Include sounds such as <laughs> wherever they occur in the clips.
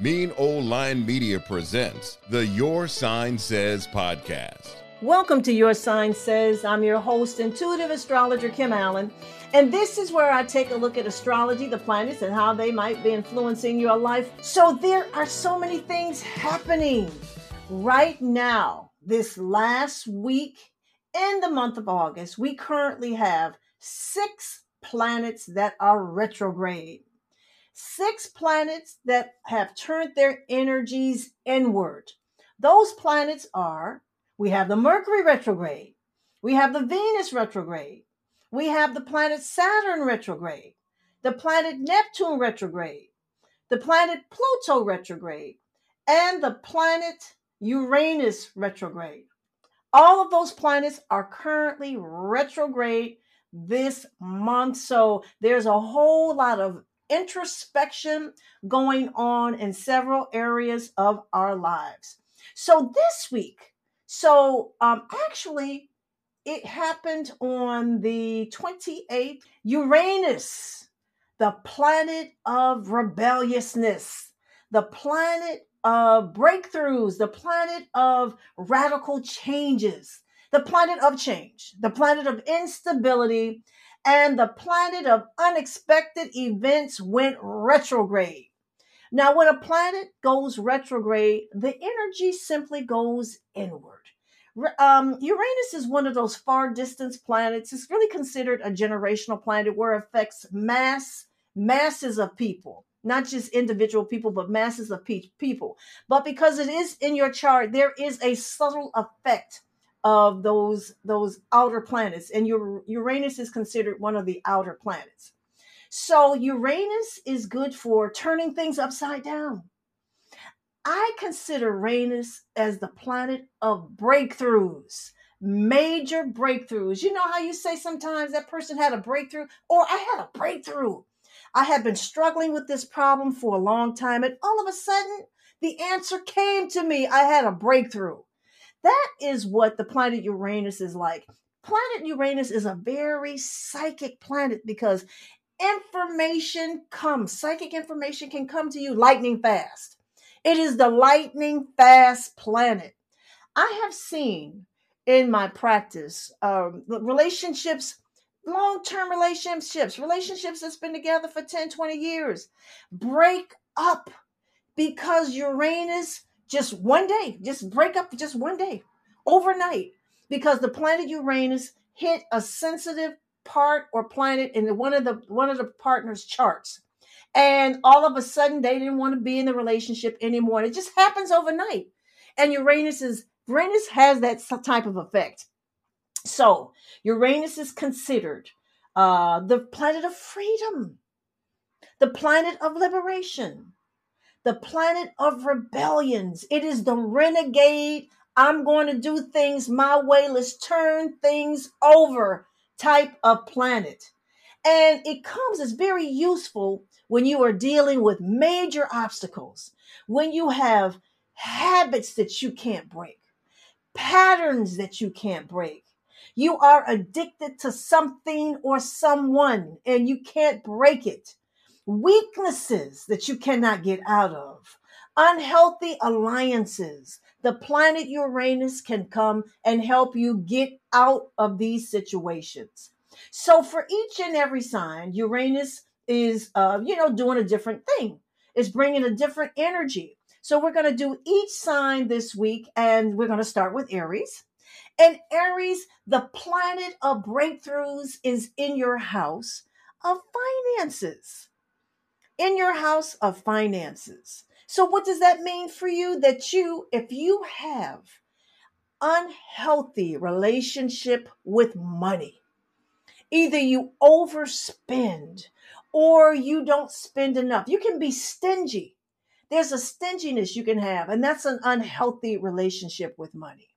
Mean Old Line Media presents the Your Sign Says podcast. Welcome to Your Sign Says. I'm your host, intuitive astrologer Kim Allen. And this is where I take a look at astrology, the planets, and how they might be influencing your life. So there are so many things happening right now, this last week in the month of August. We currently have six planets that are retrograde six planets that have turned their energies inward. Those planets are we have the Mercury retrograde, we have the Venus retrograde, we have the planet Saturn retrograde, the planet Neptune retrograde, the planet Pluto retrograde, and the planet Uranus retrograde. All of those planets are currently retrograde this month. So there's a whole lot of introspection going on in several areas of our lives. So this week, so um, actually, it happened on the 28th. Uranus, the planet of rebelliousness, the planet of breakthroughs, the planet of radical changes, the planet of change, the planet of instability, and the planet of unexpected events went retrograde. Now, when a planet goes retrograde, the energy simply goes inward. Um, Uranus is one of those far distance planets. It's really considered a generational planet where it affects mass, masses of people, not just individual people, but masses of pe- people. But because it is in your chart, there is a subtle effect of those those outer planets and Uranus is considered one of the outer planets. So Uranus is good for turning things upside down. I consider Uranus as the planet of breakthroughs, major breakthroughs. You know how you say sometimes that person had a breakthrough or I had a breakthrough. I had been struggling with this problem for a long time and all of a sudden the answer came to me. I had a breakthrough. That is what the planet Uranus is like. Planet Uranus is a very psychic planet because information comes, psychic information can come to you lightning fast. It is the lightning fast planet. I have seen in my practice um, relationships, long term relationships, relationships that's been together for 10, 20 years, break up because Uranus just one day, just break up just one day, overnight, because the planet Uranus hit a sensitive part or planet in one of the one of the partners' charts. And all of a sudden they didn't want to be in the relationship anymore. it just happens overnight. And Uranus is Uranus has that type of effect. So Uranus is considered uh, the planet of freedom, the planet of liberation, the planet of rebellions. It is the renegade. I'm going to do things my way. Let's turn things over type of planet. And it comes as very useful when you are dealing with major obstacles, when you have habits that you can't break, patterns that you can't break. You are addicted to something or someone and you can't break it weaknesses that you cannot get out of, unhealthy alliances. The planet Uranus can come and help you get out of these situations. So for each and every sign, Uranus is, uh, you know, doing a different thing. It's bringing a different energy. So we're going to do each sign this week, and we're going to start with Aries. And Aries, the planet of breakthroughs, is in your house of finances in your house of finances. So, what does that mean for you? That you, if you have unhealthy relationship with money, either you overspend or you don't spend enough. You can be stingy. There's a stinginess you can have, and that's an unhealthy relationship with money.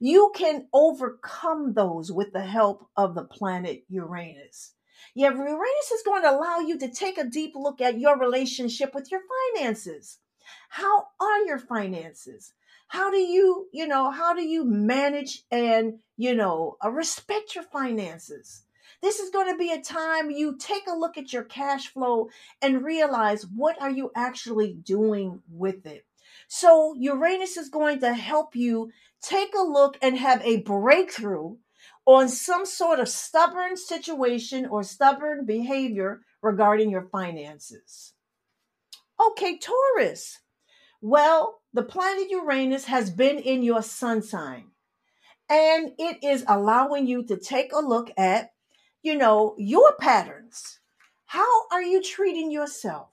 You can overcome those with the help of the planet Uranus. Yeah, Uranus is going to allow you to take a deep look at your relationship with your finances. How are your finances? How do you, you know, how do you manage and, you know, uh, respect your finances? This is going to be a time you take a look at your cash flow and realize what are you actually doing with it. So Uranus is going to help you take a look and have a breakthrough on some sort of stubborn situation or stubborn behavior regarding your finances. Okay, Taurus. Well, the planet Uranus has been in your sun sign and it is allowing you to take a look at, you know, your patterns. How are you treating yourself?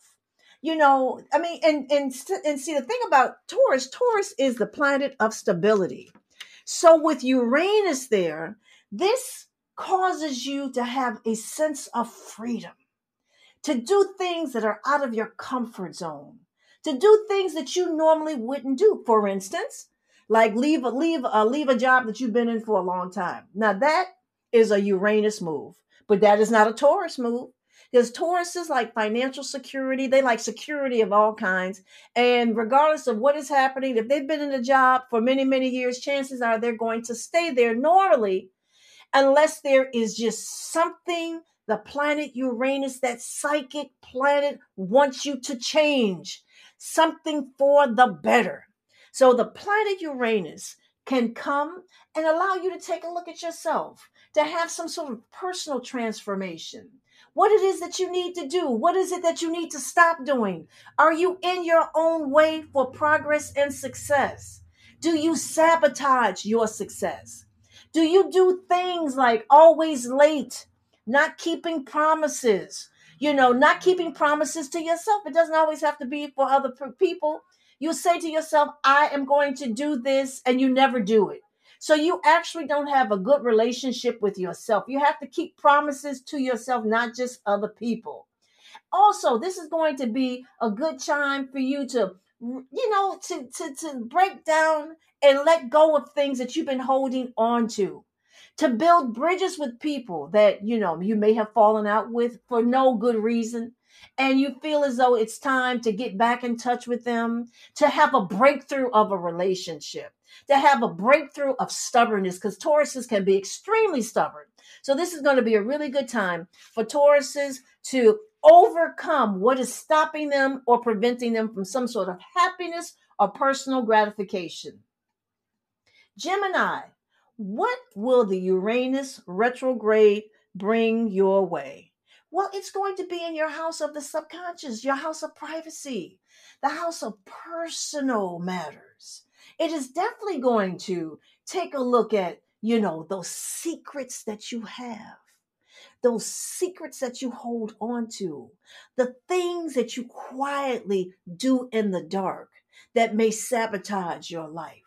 You know, I mean, and and and see the thing about Taurus, Taurus is the planet of stability. So with Uranus there, this causes you to have a sense of freedom, to do things that are out of your comfort zone, to do things that you normally wouldn't do. For instance, like leave a leave a leave a job that you've been in for a long time. Now that is a Uranus move, but that is not a Taurus move. Because Taurus is like financial security. They like security of all kinds. And regardless of what is happening, if they've been in a job for many, many years, chances are they're going to stay there normally, unless there is just something the planet Uranus, that psychic planet, wants you to change, something for the better. So the planet Uranus can come and allow you to take a look at yourself, to have some sort of personal transformation. What it is that you need to do? What is it that you need to stop doing? Are you in your own way for progress and success? Do you sabotage your success? Do you do things like always late, not keeping promises? You know, not keeping promises to yourself. It doesn't always have to be for other people. You say to yourself, I am going to do this, and you never do it. So you actually don't have a good relationship with yourself. You have to keep promises to yourself, not just other people. Also, this is going to be a good time for you to, you know, to, to, to break down and let go of things that you've been holding on to to build bridges with people that you know you may have fallen out with for no good reason and you feel as though it's time to get back in touch with them, to have a breakthrough of a relationship, to have a breakthrough of stubbornness, because Tauruses can be extremely stubborn. So, this is going to be a really good time for Tauruses to overcome what is stopping them or preventing them from some sort of happiness or personal gratification. Gemini, what will the Uranus retrograde bring your way? Well, it's going to be in your house of the subconscious, your house of privacy, the house of personal matters. It is definitely going to take a look at, you know, those secrets that you have, those secrets that you hold on to, the things that you quietly do in the dark that may sabotage your life.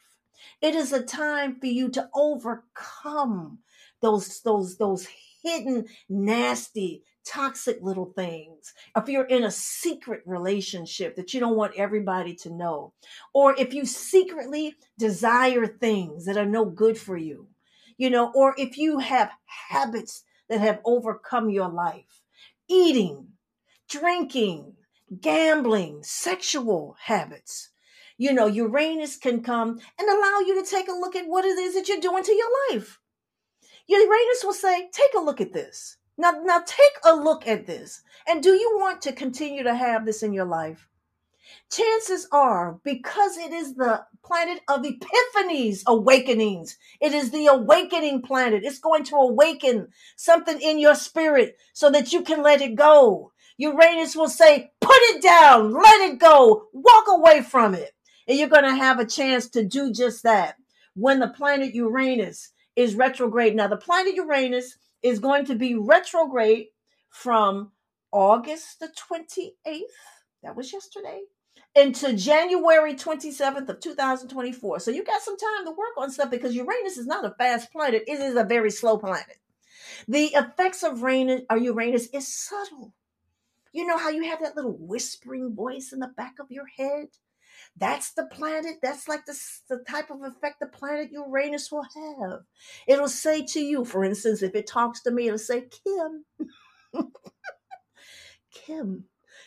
It is a time for you to overcome those those those hidden nasty toxic little things, if you're in a secret relationship that you don't want everybody to know, or if you secretly desire things that are no good for you, you know, or if you have habits that have overcome your life, eating, drinking, gambling, sexual habits. You know, Uranus can come and allow you to take a look at what it is that you're doing to your life. Uranus will say, take a look at this. Now, now take a look at this. And do you want to continue to have this in your life? Chances are, because it is the planet of epiphanies, awakenings, it is the awakening planet. It's going to awaken something in your spirit so that you can let it go. Uranus will say, put it down, let it go, walk away from it. And you're going to have a chance to do just that when the planet Uranus is retrograde. Now, the planet Uranus is going to be retrograde from August the 28th, that was yesterday, into January 27th of 2024. So you got some time to work on stuff because Uranus is not a fast planet, it is a very slow planet. The effects of Uranus are Uranus is subtle. You know how you have that little whispering voice in the back of your head? That's the planet. That's like the, the type of effect the planet Uranus will have. It'll say to you, for instance, if it talks to me, it'll say, Kim, <laughs> Kim,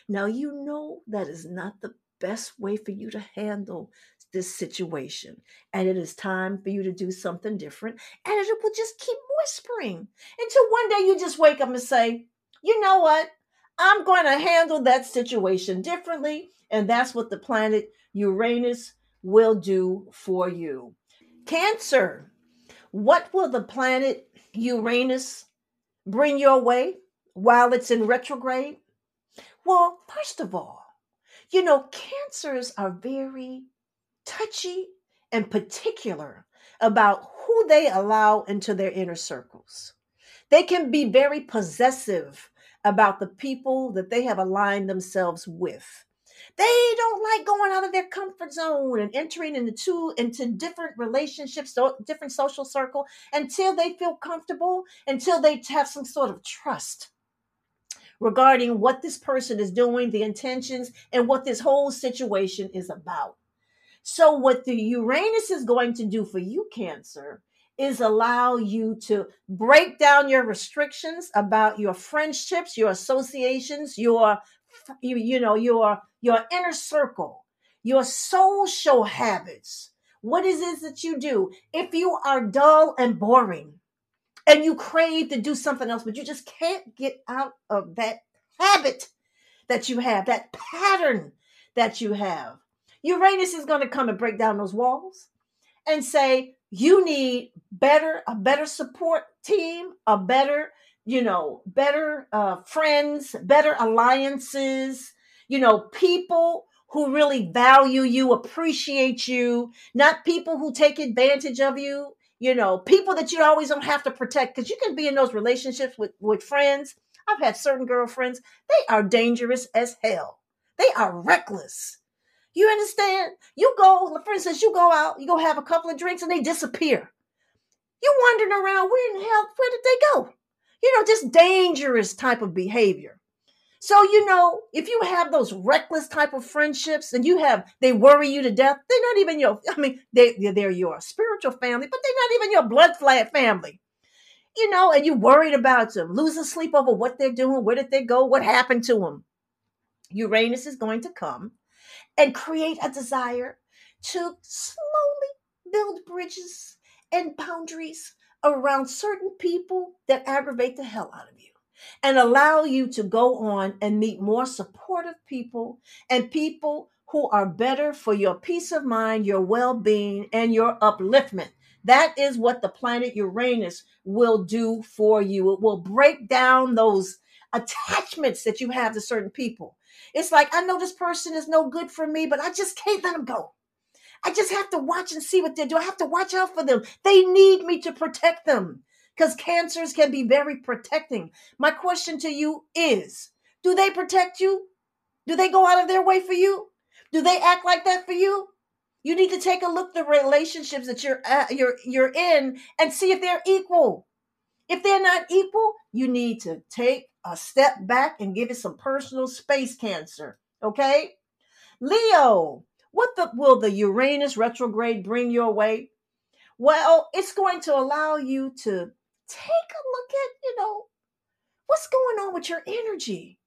now you know that is not the best way for you to handle this situation. And it is time for you to do something different. And it will just keep whispering until one day you just wake up and say, you know what? I'm going to handle that situation differently. And that's what the planet Uranus will do for you. Cancer, what will the planet Uranus bring your way while it's in retrograde? Well, first of all, you know, cancers are very touchy and particular about who they allow into their inner circles. They can be very possessive about the people that they have aligned themselves with. They don't like going out of their comfort zone and entering into into different relationships, different social circle until they feel comfortable, until they have some sort of trust regarding what this person is doing, the intentions, and what this whole situation is about. So, what the Uranus is going to do for you, Cancer, is allow you to break down your restrictions about your friendships, your associations, your you, you know your your inner circle, your social habits. What is it that you do? If you are dull and boring, and you crave to do something else, but you just can't get out of that habit that you have, that pattern that you have. Uranus is going to come and break down those walls and say, you need better, a better support team, a better, you know, better uh, friends, better alliances, you know, people who really value you, appreciate you, not people who take advantage of you, you know, people that you always don't have to protect because you can be in those relationships with, with friends. I've had certain girlfriends, they are dangerous as hell. They are reckless. You understand? You go, for instance, you go out, you go have a couple of drinks and they disappear. You're wandering around, where in hell, where did they go? You know, just dangerous type of behavior. So, you know, if you have those reckless type of friendships and you have, they worry you to death, they're not even your, I mean, they, they're your spiritual family, but they're not even your blood flat family. You know, and you're worried about them, losing sleep over what they're doing, where did they go, what happened to them. Uranus is going to come and create a desire to slowly build bridges and boundaries around certain people that aggravate the hell out of you and allow you to go on and meet more supportive people and people who are better for your peace of mind, your well being, and your upliftment. That is what the planet Uranus will do for you. It will break down those attachments that you have to certain people. It's like, I know this person is no good for me, but I just can't let them go. I just have to watch and see what they do. I have to watch out for them. They need me to protect them because cancers can be very protecting. My question to you is do they protect you? Do they go out of their way for you? Do they act like that for you? You need to take a look at the relationships that you're at, you're you're in and see if they're equal. If they're not equal, you need to take a step back and give it some personal space cancer. Okay? Leo, what the, will the Uranus retrograde bring your way? Well, it's going to allow you to take a look at, you know, what's going on with your energy.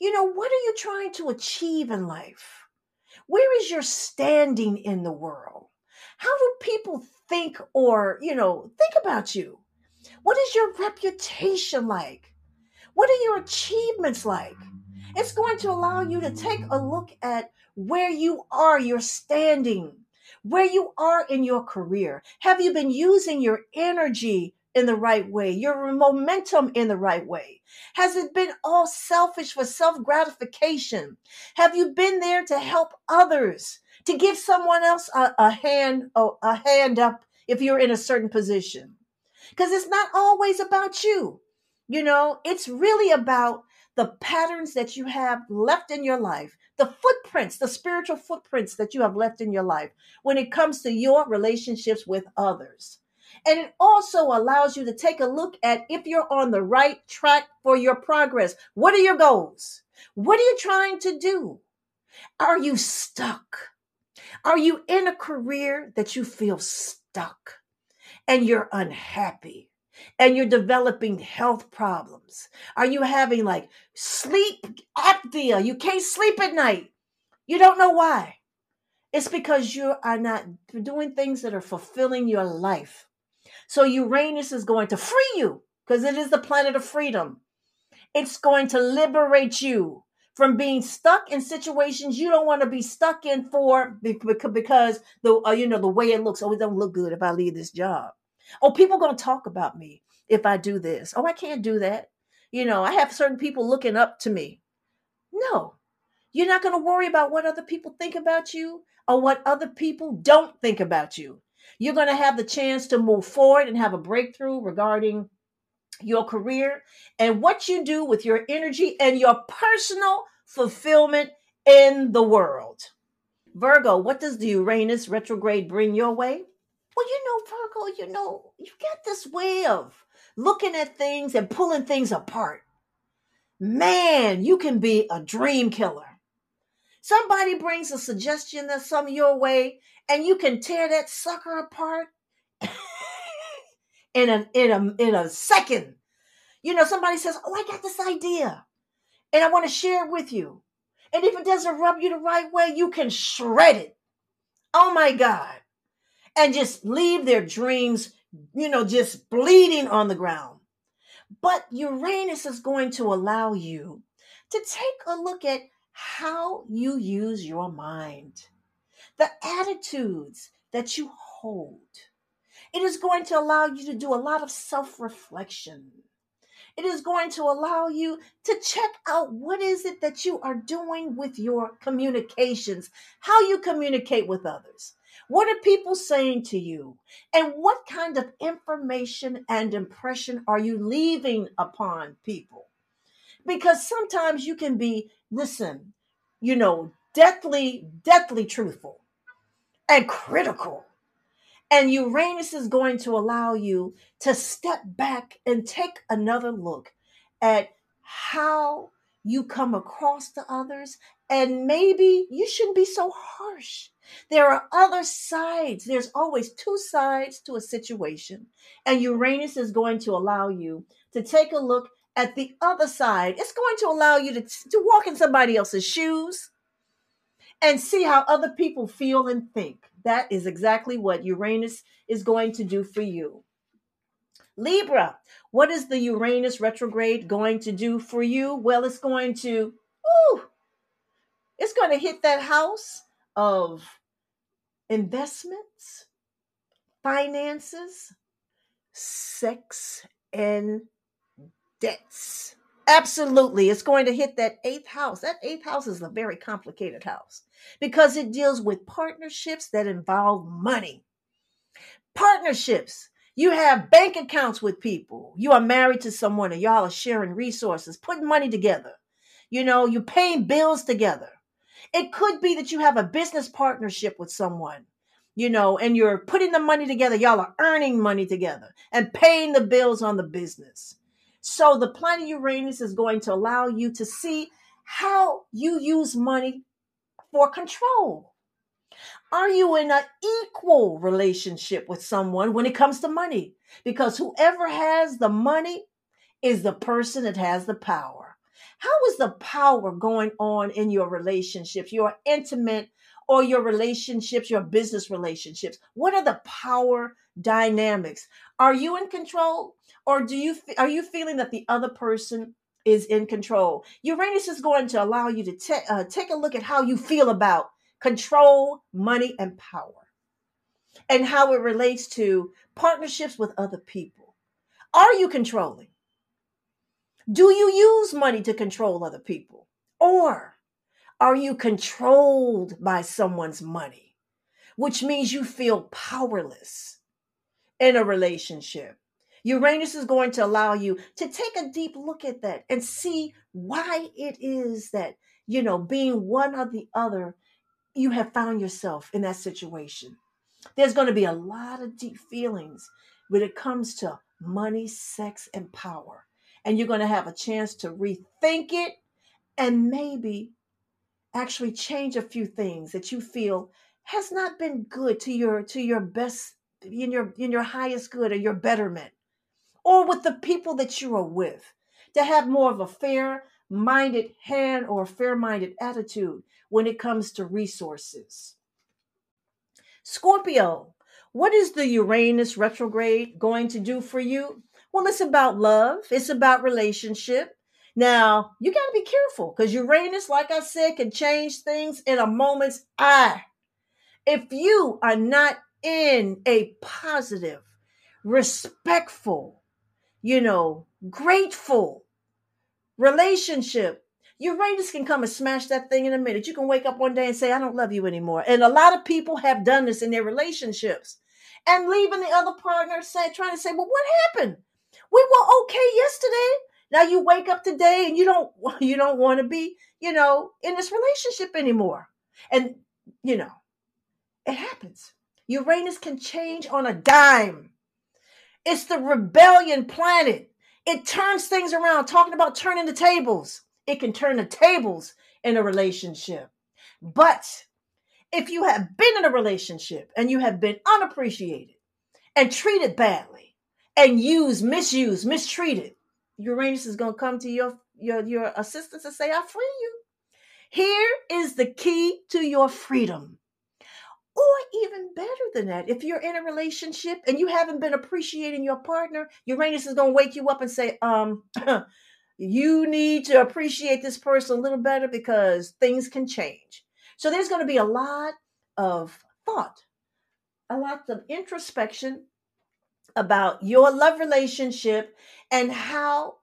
You know, what are you trying to achieve in life? Where is your standing in the world? How do people think or, you know, think about you? What is your reputation like? What are your achievements like? It's going to allow you to take a look at where you are, your standing, where you are in your career. Have you been using your energy in the right way, your momentum in the right way? Has it been all selfish for self gratification? Have you been there to help others, to give someone else a, a hand, a, a hand up if you're in a certain position? Because it's not always about you. You know, it's really about the patterns that you have left in your life, the footprints, the spiritual footprints that you have left in your life when it comes to your relationships with others. And it also allows you to take a look at if you're on the right track for your progress. What are your goals? What are you trying to do? Are you stuck? Are you in a career that you feel stuck and you're unhappy? and you're developing health problems? Are you having like sleep apnea? You can't sleep at night. You don't know why. It's because you are not doing things that are fulfilling your life. So Uranus is going to free you because it is the planet of freedom. It's going to liberate you from being stuck in situations you don't want to be stuck in for because the uh, you know the way it looks. Oh, don't look good if I leave this job. Oh, people going to talk about me if I do this. Oh, I can't do that. You know, I have certain people looking up to me. No, you're not going to worry about what other people think about you or what other people don't think about you. You're going to have the chance to move forward and have a breakthrough regarding your career and what you do with your energy and your personal fulfillment in the world. Virgo, what does the Uranus retrograde bring your way? Well, you know, Virgo, you know, you got this way of looking at things and pulling things apart. Man, you can be a dream killer. Somebody brings a suggestion that's some your way, and you can tear that sucker apart <laughs> in a in a in a second. You know, somebody says, "Oh, I got this idea, and I want to share it with you." And if it doesn't rub you the right way, you can shred it. Oh my God. And just leave their dreams, you know, just bleeding on the ground. But Uranus is going to allow you to take a look at how you use your mind, the attitudes that you hold. It is going to allow you to do a lot of self reflection. It is going to allow you to check out what is it that you are doing with your communications, how you communicate with others. What are people saying to you? And what kind of information and impression are you leaving upon people? Because sometimes you can be listen, you know, deathly, deathly truthful and critical. And Uranus is going to allow you to step back and take another look at how you come across to others. And maybe you shouldn't be so harsh. There are other sides. There's always two sides to a situation. And Uranus is going to allow you to take a look at the other side, it's going to allow you to, to walk in somebody else's shoes and see how other people feel and think. That is exactly what Uranus is going to do for you. Libra, what is the Uranus retrograde going to do for you? Well, it's going to, ooh, it's going to hit that house of investments, finances, sex, and debts. Absolutely. It's going to hit that eighth house. That eighth house is a very complicated house because it deals with partnerships that involve money. Partnerships. You have bank accounts with people. You are married to someone and y'all are sharing resources, putting money together. You know, you're paying bills together. It could be that you have a business partnership with someone, you know, and you're putting the money together. Y'all are earning money together and paying the bills on the business. So the planet Uranus is going to allow you to see how you use money for control. Are you in an equal relationship with someone when it comes to money? Because whoever has the money is the person that has the power. How is the power going on in your relationships, your intimate or your relationships, your business relationships? What are the power dynamics? Are you in control or do you are you feeling that the other person is in control? Uranus is going to allow you to te- uh, take a look at how you feel about control, money, and power, and how it relates to partnerships with other people. Are you controlling? Do you use money to control other people? Or are you controlled by someone's money, which means you feel powerless in a relationship? Uranus is going to allow you to take a deep look at that and see why it is that, you know, being one or the other, you have found yourself in that situation. There's going to be a lot of deep feelings when it comes to money, sex, and power. And you're going to have a chance to rethink it and maybe actually change a few things that you feel has not been good to your to your best in your in your highest good or your betterment or with the people that you are with to have more of a fair minded hand or fair minded attitude when it comes to resources. Scorpio, what is the Uranus retrograde going to do for you? Well, it's about love, it's about relationship. Now, you got to be careful because Uranus, like I said, can change things in a moment's eye. If you are not in a positive, respectful, you know, grateful relationship, Uranus can come and smash that thing in a minute. You can wake up one day and say, I don't love you anymore. And a lot of people have done this in their relationships and leaving the other partner say, trying to say, Well, what happened? We were okay yesterday. Now you wake up today and you don't <laughs> you don't want to be, you know, in this relationship anymore. And you know, it happens. Uranus can change on a dime. It's the rebellion planet. It turns things around, talking about turning the tables. It can turn the tables in a relationship. But if you have been in a relationship and you have been unappreciated and treated badly and used, misused, mistreated, Uranus is going to come to your, your, your assistance and say, I free you. Here is the key to your freedom. Or even better than that, if you're in a relationship and you haven't been appreciating your partner, Uranus is going to wake you up and say, um, <clears throat> you need to appreciate this person a little better because things can change. So there's going to be a lot of thought, a lot of introspection about your love relationship and how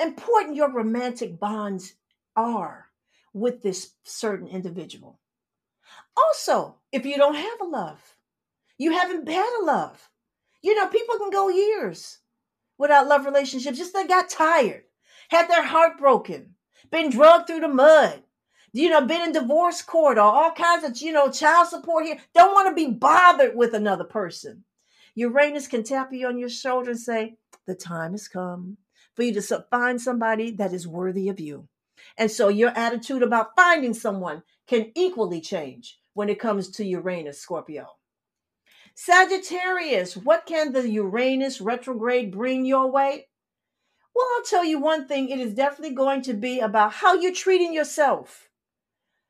important your romantic bonds are with this certain individual. Also, if you don't have a love, you haven't had a love. You know, people can go years without love relationships, just they got tired, had their heart broken, been drugged through the mud, you know, been in divorce court or all kinds of, you know, child support here, don't want to be bothered with another person. Uranus can tap you on your shoulder and say, The time has come for you to find somebody that is worthy of you. And so your attitude about finding someone can equally change when it comes to Uranus, Scorpio. Sagittarius, what can the Uranus retrograde bring your way? Well, I'll tell you one thing it is definitely going to be about how you're treating yourself.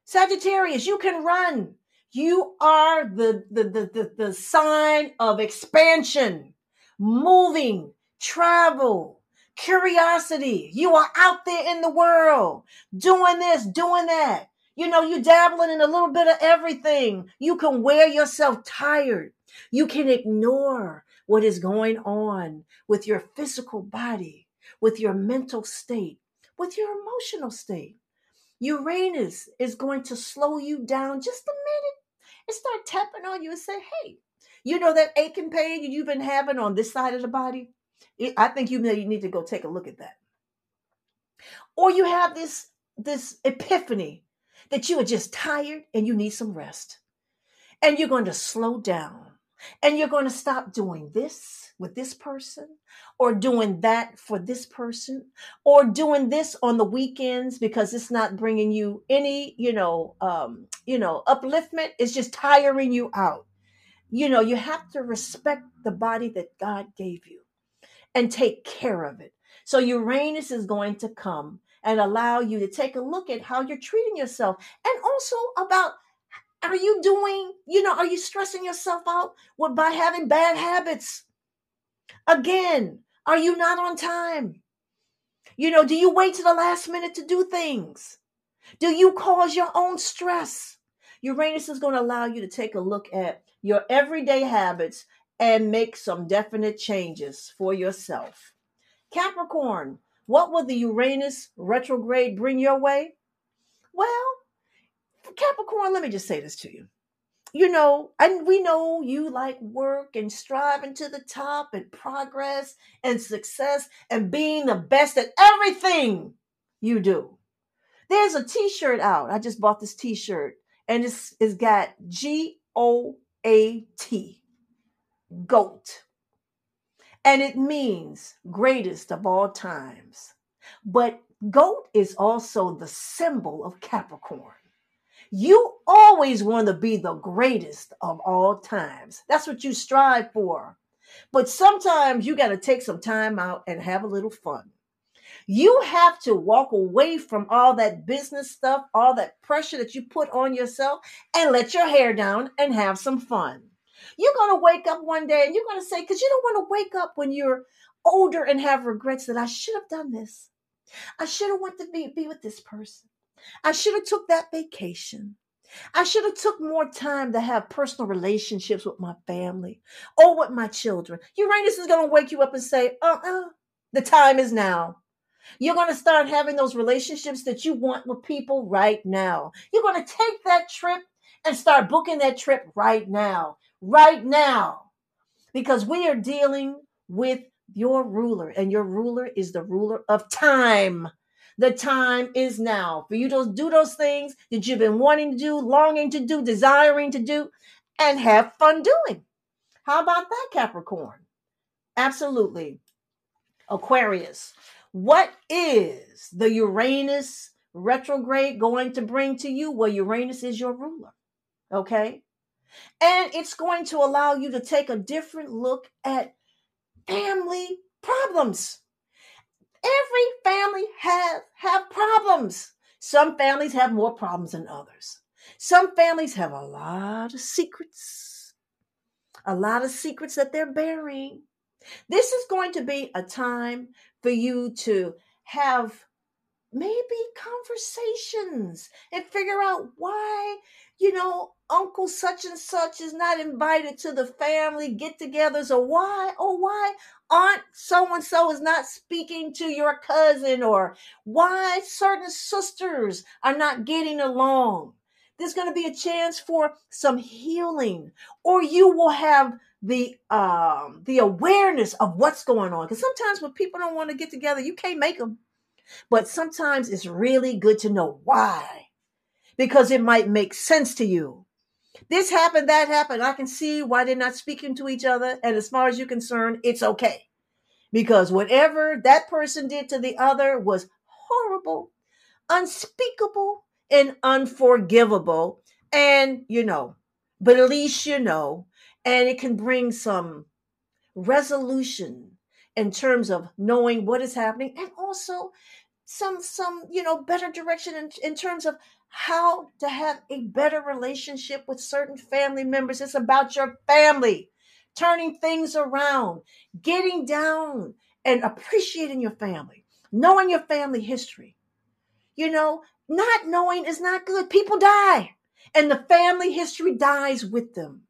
Sagittarius, you can run. You are the, the, the, the, the sign of expansion, moving, travel, curiosity. You are out there in the world doing this, doing that. You know, you're dabbling in a little bit of everything. You can wear yourself tired. You can ignore what is going on with your physical body, with your mental state, with your emotional state. Uranus is going to slow you down just a minute and start tapping on you and say, hey, you know that aching pain you've been having on this side of the body? I think you may need to go take a look at that. Or you have this this epiphany that you are just tired and you need some rest. And you're going to slow down and you're going to stop doing this with this person or doing that for this person or doing this on the weekends because it's not bringing you any you know um you know upliftment. It's just tiring you out. You know you have to respect the body that god gave you and take care of it. So uranus is going to come and allow you to take a look at how you're treating yourself and also about are you doing, you know, are you stressing yourself out with, by having bad habits? Again, are you not on time? You know, do you wait to the last minute to do things? Do you cause your own stress? Uranus is going to allow you to take a look at your everyday habits and make some definite changes for yourself. Capricorn, what will the Uranus retrograde bring your way? Well, Capricorn, let me just say this to you. You know, and we know you like work and striving to the top and progress and success and being the best at everything you do. There's a t-shirt out. I just bought this t-shirt and it's, it's got G O A T, GOAT. And it means greatest of all times. But GOAT is also the symbol of Capricorn. You always want to be the greatest of all times. That's what you strive for. But sometimes you got to take some time out and have a little fun. You have to walk away from all that business stuff, all that pressure that you put on yourself, and let your hair down and have some fun. You're going to wake up one day and you're going to say, because you don't want to wake up when you're older and have regrets that I should have done this. I should have went to be, be with this person. I should have took that vacation. I should have took more time to have personal relationships with my family or with my children. Uranus is going to wake you up and say, uh-uh, the time is now. You're going to start having those relationships that you want with people right now. You're going to take that trip and start booking that trip right now, right now, because we are dealing with your ruler, and your ruler is the ruler of time. The time is now for you to do those things that you've been wanting to do, longing to do, desiring to do, and have fun doing. How about that, Capricorn? Absolutely. Aquarius, what is the Uranus retrograde going to bring to you? Well, Uranus is your ruler. Okay. And it's going to allow you to take a different look at family problems. Every family has have problems. Some families have more problems than others. Some families have a lot of secrets, a lot of secrets that they're burying. This is going to be a time for you to have maybe conversations and figure out why, you know, Uncle such and such is not invited to the family get togethers, or why, or why Aunt so and so is not speaking to your cousin, or why certain sisters are not getting along. There's going to be a chance for some healing, or you will have the um the awareness of what's going on because sometimes when people don't want to get together you can't make them but sometimes it's really good to know why because it might make sense to you this happened, that happened. I can see why they're not speaking to each other. And as far as you're concerned, it's okay. Because whatever that person did to the other was horrible, unspeakable, and unforgivable. And you know, but at least you know, and it can bring some resolution in terms of knowing what is happening and also some some you know better direction in, in terms of how to have a better relationship with certain family members. It's about your family, turning things around, getting down and appreciating your family, knowing your family history. You know, not knowing is not good. People die, and the family history dies with them.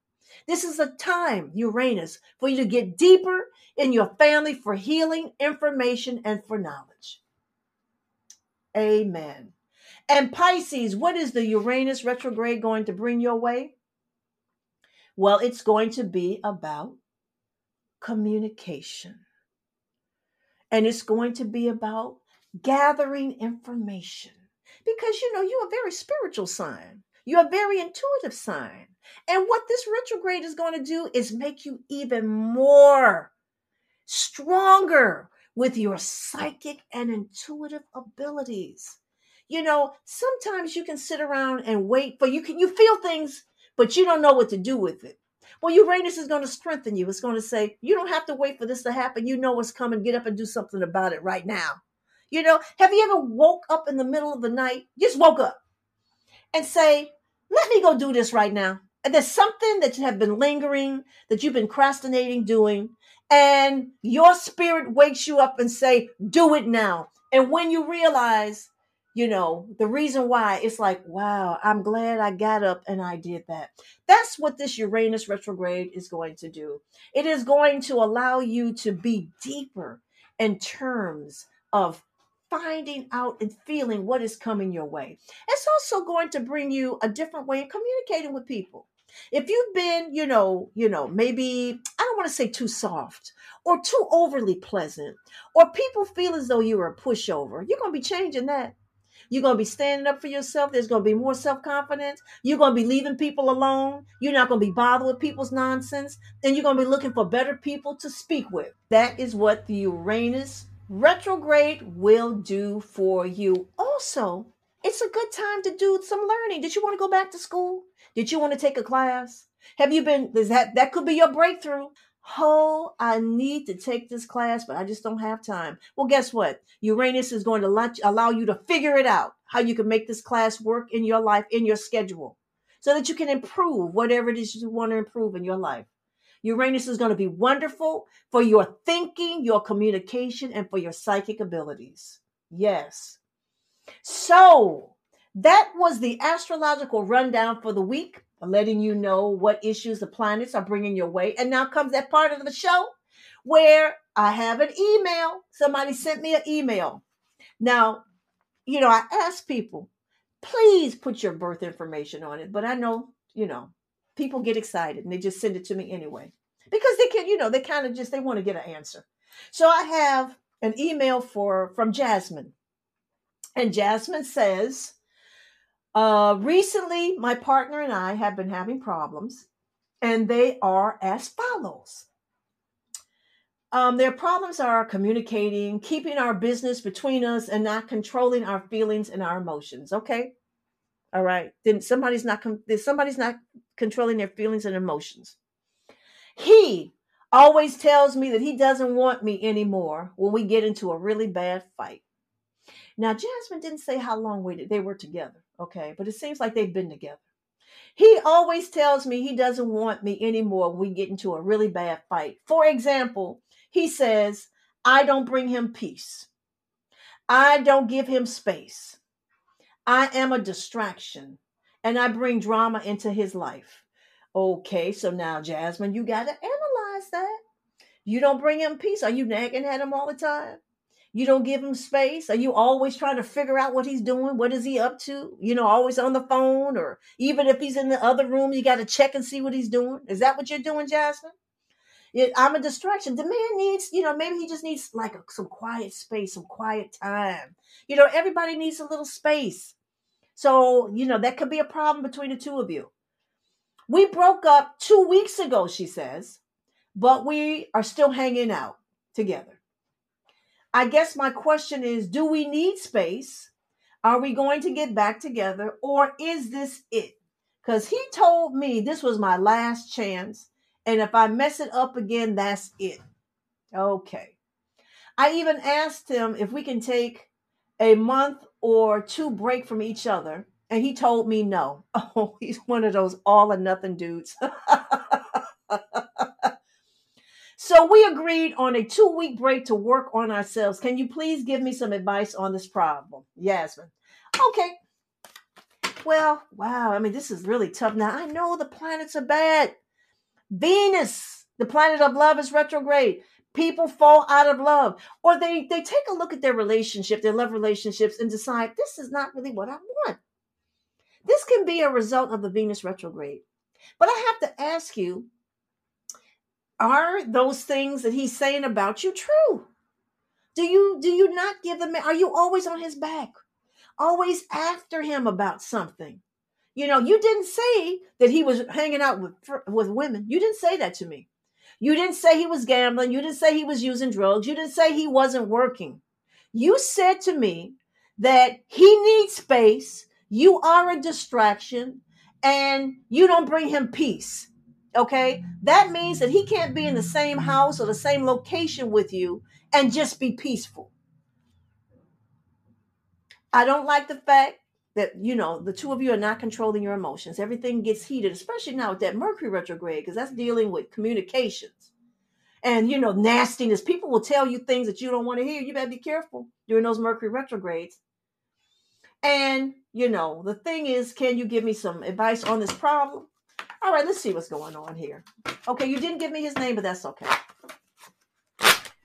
This is a time, Uranus, for you to get deeper in your family for healing, information, and for knowledge. Amen. And Pisces, what is the Uranus retrograde going to bring your way? Well, it's going to be about communication. And it's going to be about gathering information. Because you know, you're a very spiritual sign. You're a very intuitive sign. And what this retrograde is going to do is make you even more stronger with your psychic and intuitive abilities you know, sometimes you can sit around and wait for you can you feel things, but you don't know what to do with it. Well, Uranus is going to strengthen you. It's going to say, you don't have to wait for this to happen. You know what's coming. Get up and do something about it right now. You know, have you ever woke up in the middle of the night, just woke up and say, let me go do this right now. There's something that you have been lingering, that you've been procrastinating doing, and your spirit wakes you up and say, do it now. And when you realize you know, the reason why it's like, wow, I'm glad I got up and I did that. That's what this Uranus retrograde is going to do. It is going to allow you to be deeper in terms of finding out and feeling what is coming your way. It's also going to bring you a different way of communicating with people. If you've been, you know, you know, maybe I don't want to say too soft or too overly pleasant, or people feel as though you are a pushover, you're going to be changing that you're going to be standing up for yourself. There's going to be more self confidence. You're going to be leaving people alone. You're not going to be bothered with people's nonsense. And you're going to be looking for better people to speak with. That is what the Uranus retrograde will do for you. Also, it's a good time to do some learning. Did you want to go back to school? Did you want to take a class? Have you been, that, that could be your breakthrough. Oh, I need to take this class, but I just don't have time. Well, guess what? Uranus is going to let, allow you to figure it out how you can make this class work in your life, in your schedule, so that you can improve whatever it is you want to improve in your life. Uranus is going to be wonderful for your thinking, your communication, and for your psychic abilities. Yes. So that was the astrological rundown for the week letting you know what issues the planets are bringing your way. And now comes that part of the show where I have an email. Somebody sent me an email. Now, you know, I ask people, please put your birth information on it. But I know, you know, people get excited and they just send it to me anyway because they can, you know, they kind of just they want to get an answer. So I have an email for from Jasmine. And Jasmine says, uh, recently, my partner and I have been having problems, and they are as follows. Um, their problems are communicating, keeping our business between us, and not controlling our feelings and our emotions. Okay, all right. Then somebody's not somebody's not controlling their feelings and emotions. He always tells me that he doesn't want me anymore when we get into a really bad fight. Now, Jasmine didn't say how long we, they were together, okay, but it seems like they've been together. He always tells me he doesn't want me anymore when we get into a really bad fight. For example, he says, I don't bring him peace. I don't give him space. I am a distraction and I bring drama into his life. Okay, so now, Jasmine, you got to analyze that. You don't bring him peace. Are you nagging at him all the time? You don't give him space? Are you always trying to figure out what he's doing? What is he up to? You know, always on the phone, or even if he's in the other room, you got to check and see what he's doing. Is that what you're doing, Jasmine? It, I'm a distraction. The man needs, you know, maybe he just needs like a, some quiet space, some quiet time. You know, everybody needs a little space. So, you know, that could be a problem between the two of you. We broke up two weeks ago, she says, but we are still hanging out together. I guess my question is do we need space? Are we going to get back together or is this it? Because he told me this was my last chance. And if I mess it up again, that's it. Okay. I even asked him if we can take a month or two break from each other. And he told me no. <laughs> Oh, he's one of those all or nothing dudes. <laughs> So we agreed on a two week break to work on ourselves. Can you please give me some advice on this problem? Yasmin. Okay. Well, wow. I mean, this is really tough. Now, I know the planets are bad. Venus, the planet of love, is retrograde. People fall out of love, or they, they take a look at their relationship, their love relationships, and decide this is not really what I want. This can be a result of the Venus retrograde. But I have to ask you are those things that he's saying about you true? Do you do you not give them are you always on his back? Always after him about something? You know, you didn't say that he was hanging out with with women. You didn't say that to me. You didn't say he was gambling. You didn't say he was using drugs. You didn't say he wasn't working. You said to me that he needs space. You are a distraction and you don't bring him peace. Okay. That means that he can't be in the same house or the same location with you and just be peaceful. I don't like the fact that, you know, the two of you are not controlling your emotions. Everything gets heated, especially now with that Mercury retrograde, because that's dealing with communications and, you know, nastiness. People will tell you things that you don't want to hear. You better be careful during those Mercury retrogrades. And, you know, the thing is, can you give me some advice on this problem? All right, let's see what's going on here. Okay, you didn't give me his name, but that's okay.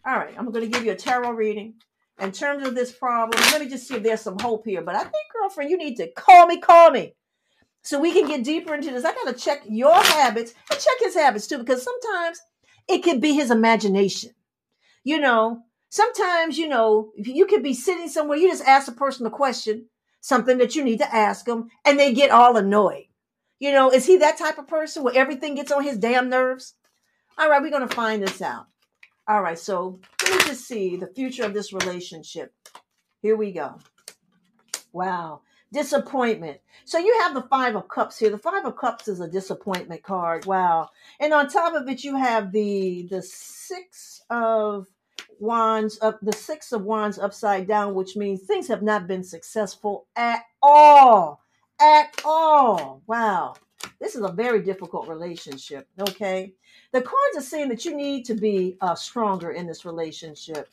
All right, I'm going to give you a tarot reading. In terms of this problem, let me just see if there's some hope here. But I think, girlfriend, you need to call me, call me. So we can get deeper into this. I got to check your habits and check his habits too, because sometimes it could be his imagination. You know, sometimes, you know, you could be sitting somewhere, you just ask a person a question, something that you need to ask them, and they get all annoyed. You know, is he that type of person where everything gets on his damn nerves? All right, we're going to find this out. All right, so let me just see the future of this relationship. Here we go. Wow. disappointment. So you have the Five of Cups here. The Five of Cups is a disappointment card. Wow. And on top of it, you have the the Six of Wands up the Six of Wands upside down, which means things have not been successful at all. At all. Wow. This is a very difficult relationship. Okay. The cards are saying that you need to be uh, stronger in this relationship.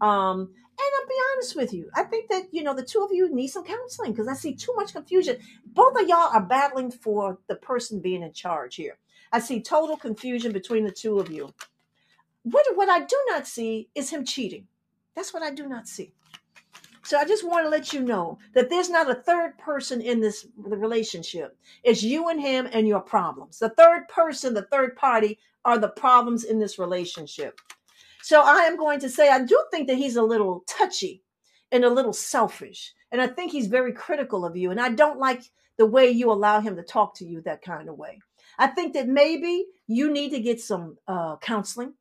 Um, and I'll be honest with you. I think that, you know, the two of you need some counseling because I see too much confusion. Both of y'all are battling for the person being in charge here. I see total confusion between the two of you. What, what I do not see is him cheating. That's what I do not see. So I just want to let you know that there's not a third person in this relationship. It's you and him and your problems. The third person, the third party are the problems in this relationship. So I am going to say, I do think that he's a little touchy and a little selfish. And I think he's very critical of you. And I don't like the way you allow him to talk to you that kind of way. I think that maybe you need to get some uh, counseling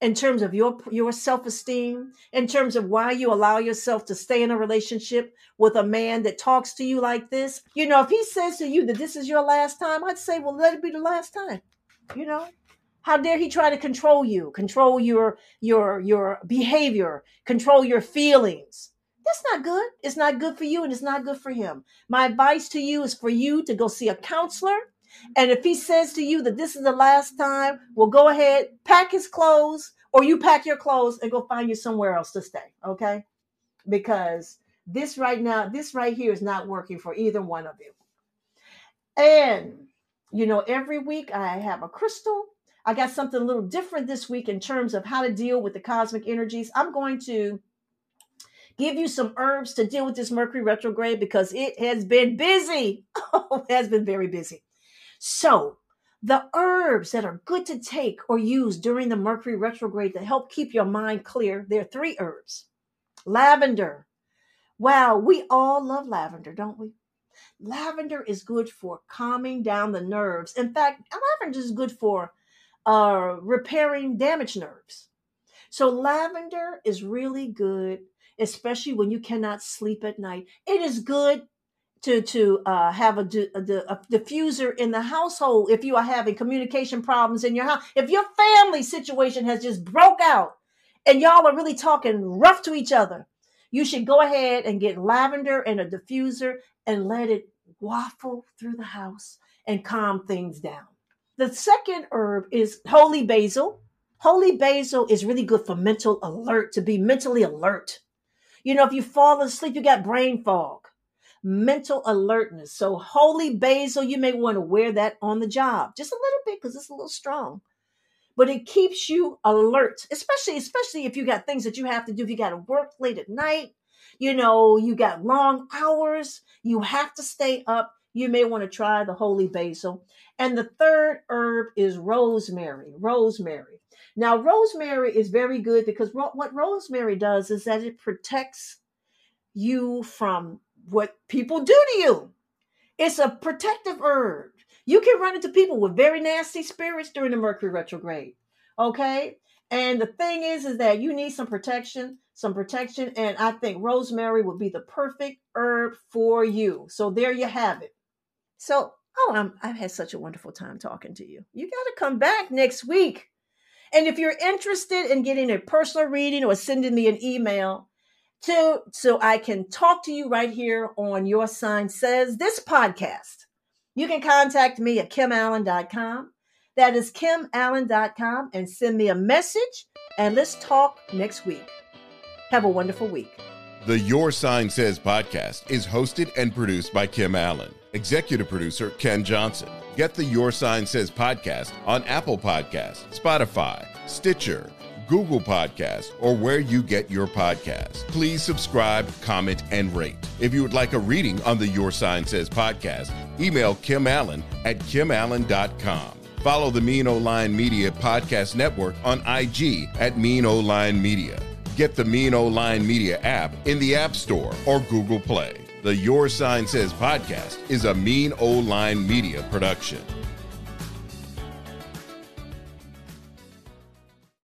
in terms of your your self-esteem in terms of why you allow yourself to stay in a relationship with a man that talks to you like this you know if he says to you that this is your last time i'd say well let it be the last time you know how dare he try to control you, control your your your behavior, control your feelings? That's not good. It's not good for you and it's not good for him. My advice to you is for you to go see a counselor. And if he says to you that this is the last time, well, go ahead, pack his clothes, or you pack your clothes and go find you somewhere else to stay. Okay. Because this right now, this right here is not working for either one of you. And, you know, every week I have a crystal I got something a little different this week in terms of how to deal with the cosmic energies. I'm going to give you some herbs to deal with this Mercury retrograde because it has been busy. Oh, <laughs> it has been very busy. So, the herbs that are good to take or use during the Mercury retrograde to help keep your mind clear, there are three herbs. Lavender. Wow, we all love lavender, don't we? Lavender is good for calming down the nerves. In fact, lavender is good for uh, repairing damaged nerves. So lavender is really good, especially when you cannot sleep at night. It is good to to uh, have a, a, a, diffuser in the household if you are having communication problems in your house. If your family situation has just broke out and y'all are really talking rough to each other, you should go ahead and get lavender and a diffuser and let it waffle through the house and calm things down. The second herb is holy basil. Holy basil is really good for mental alert, to be mentally alert. You know, if you fall asleep, you got brain fog, mental alertness. So, holy basil, you may want to wear that on the job just a little bit because it's a little strong. But it keeps you alert, especially especially if you got things that you have to do. If you got to work late at night, you know, you got long hours, you have to stay up you may want to try the holy basil. And the third herb is rosemary. Rosemary. Now, rosemary is very good because what rosemary does is that it protects you from what people do to you. It's a protective herb. You can run into people with very nasty spirits during the Mercury retrograde. Okay? And the thing is, is that you need some protection, some protection, and I think rosemary would be the perfect herb for you. So there you have it. So, oh, I'm, I've had such a wonderful time talking to you. You got to come back next week. And if you're interested in getting a personal reading or sending me an email to so I can talk to you right here on Your Sign Says this podcast, you can contact me at kimallen.com. That is kimallen.com and send me a message and let's talk next week. Have a wonderful week. The Your Sign Says podcast is hosted and produced by Kim Allen. Executive producer Ken Johnson. Get the Your Sign Says podcast on Apple Podcasts, Spotify, Stitcher, Google Podcasts, or where you get your podcasts. Please subscribe, comment, and rate. If you would like a reading on the Your Sign Says podcast, email Kim Allen at kimallen.com. Follow the Mean O Line Media Podcast Network on IG at Mean O Line Media. Get the Mean O Line Media app in the App Store or Google Play. The Your Sign Says podcast is a Mean O Line Media production.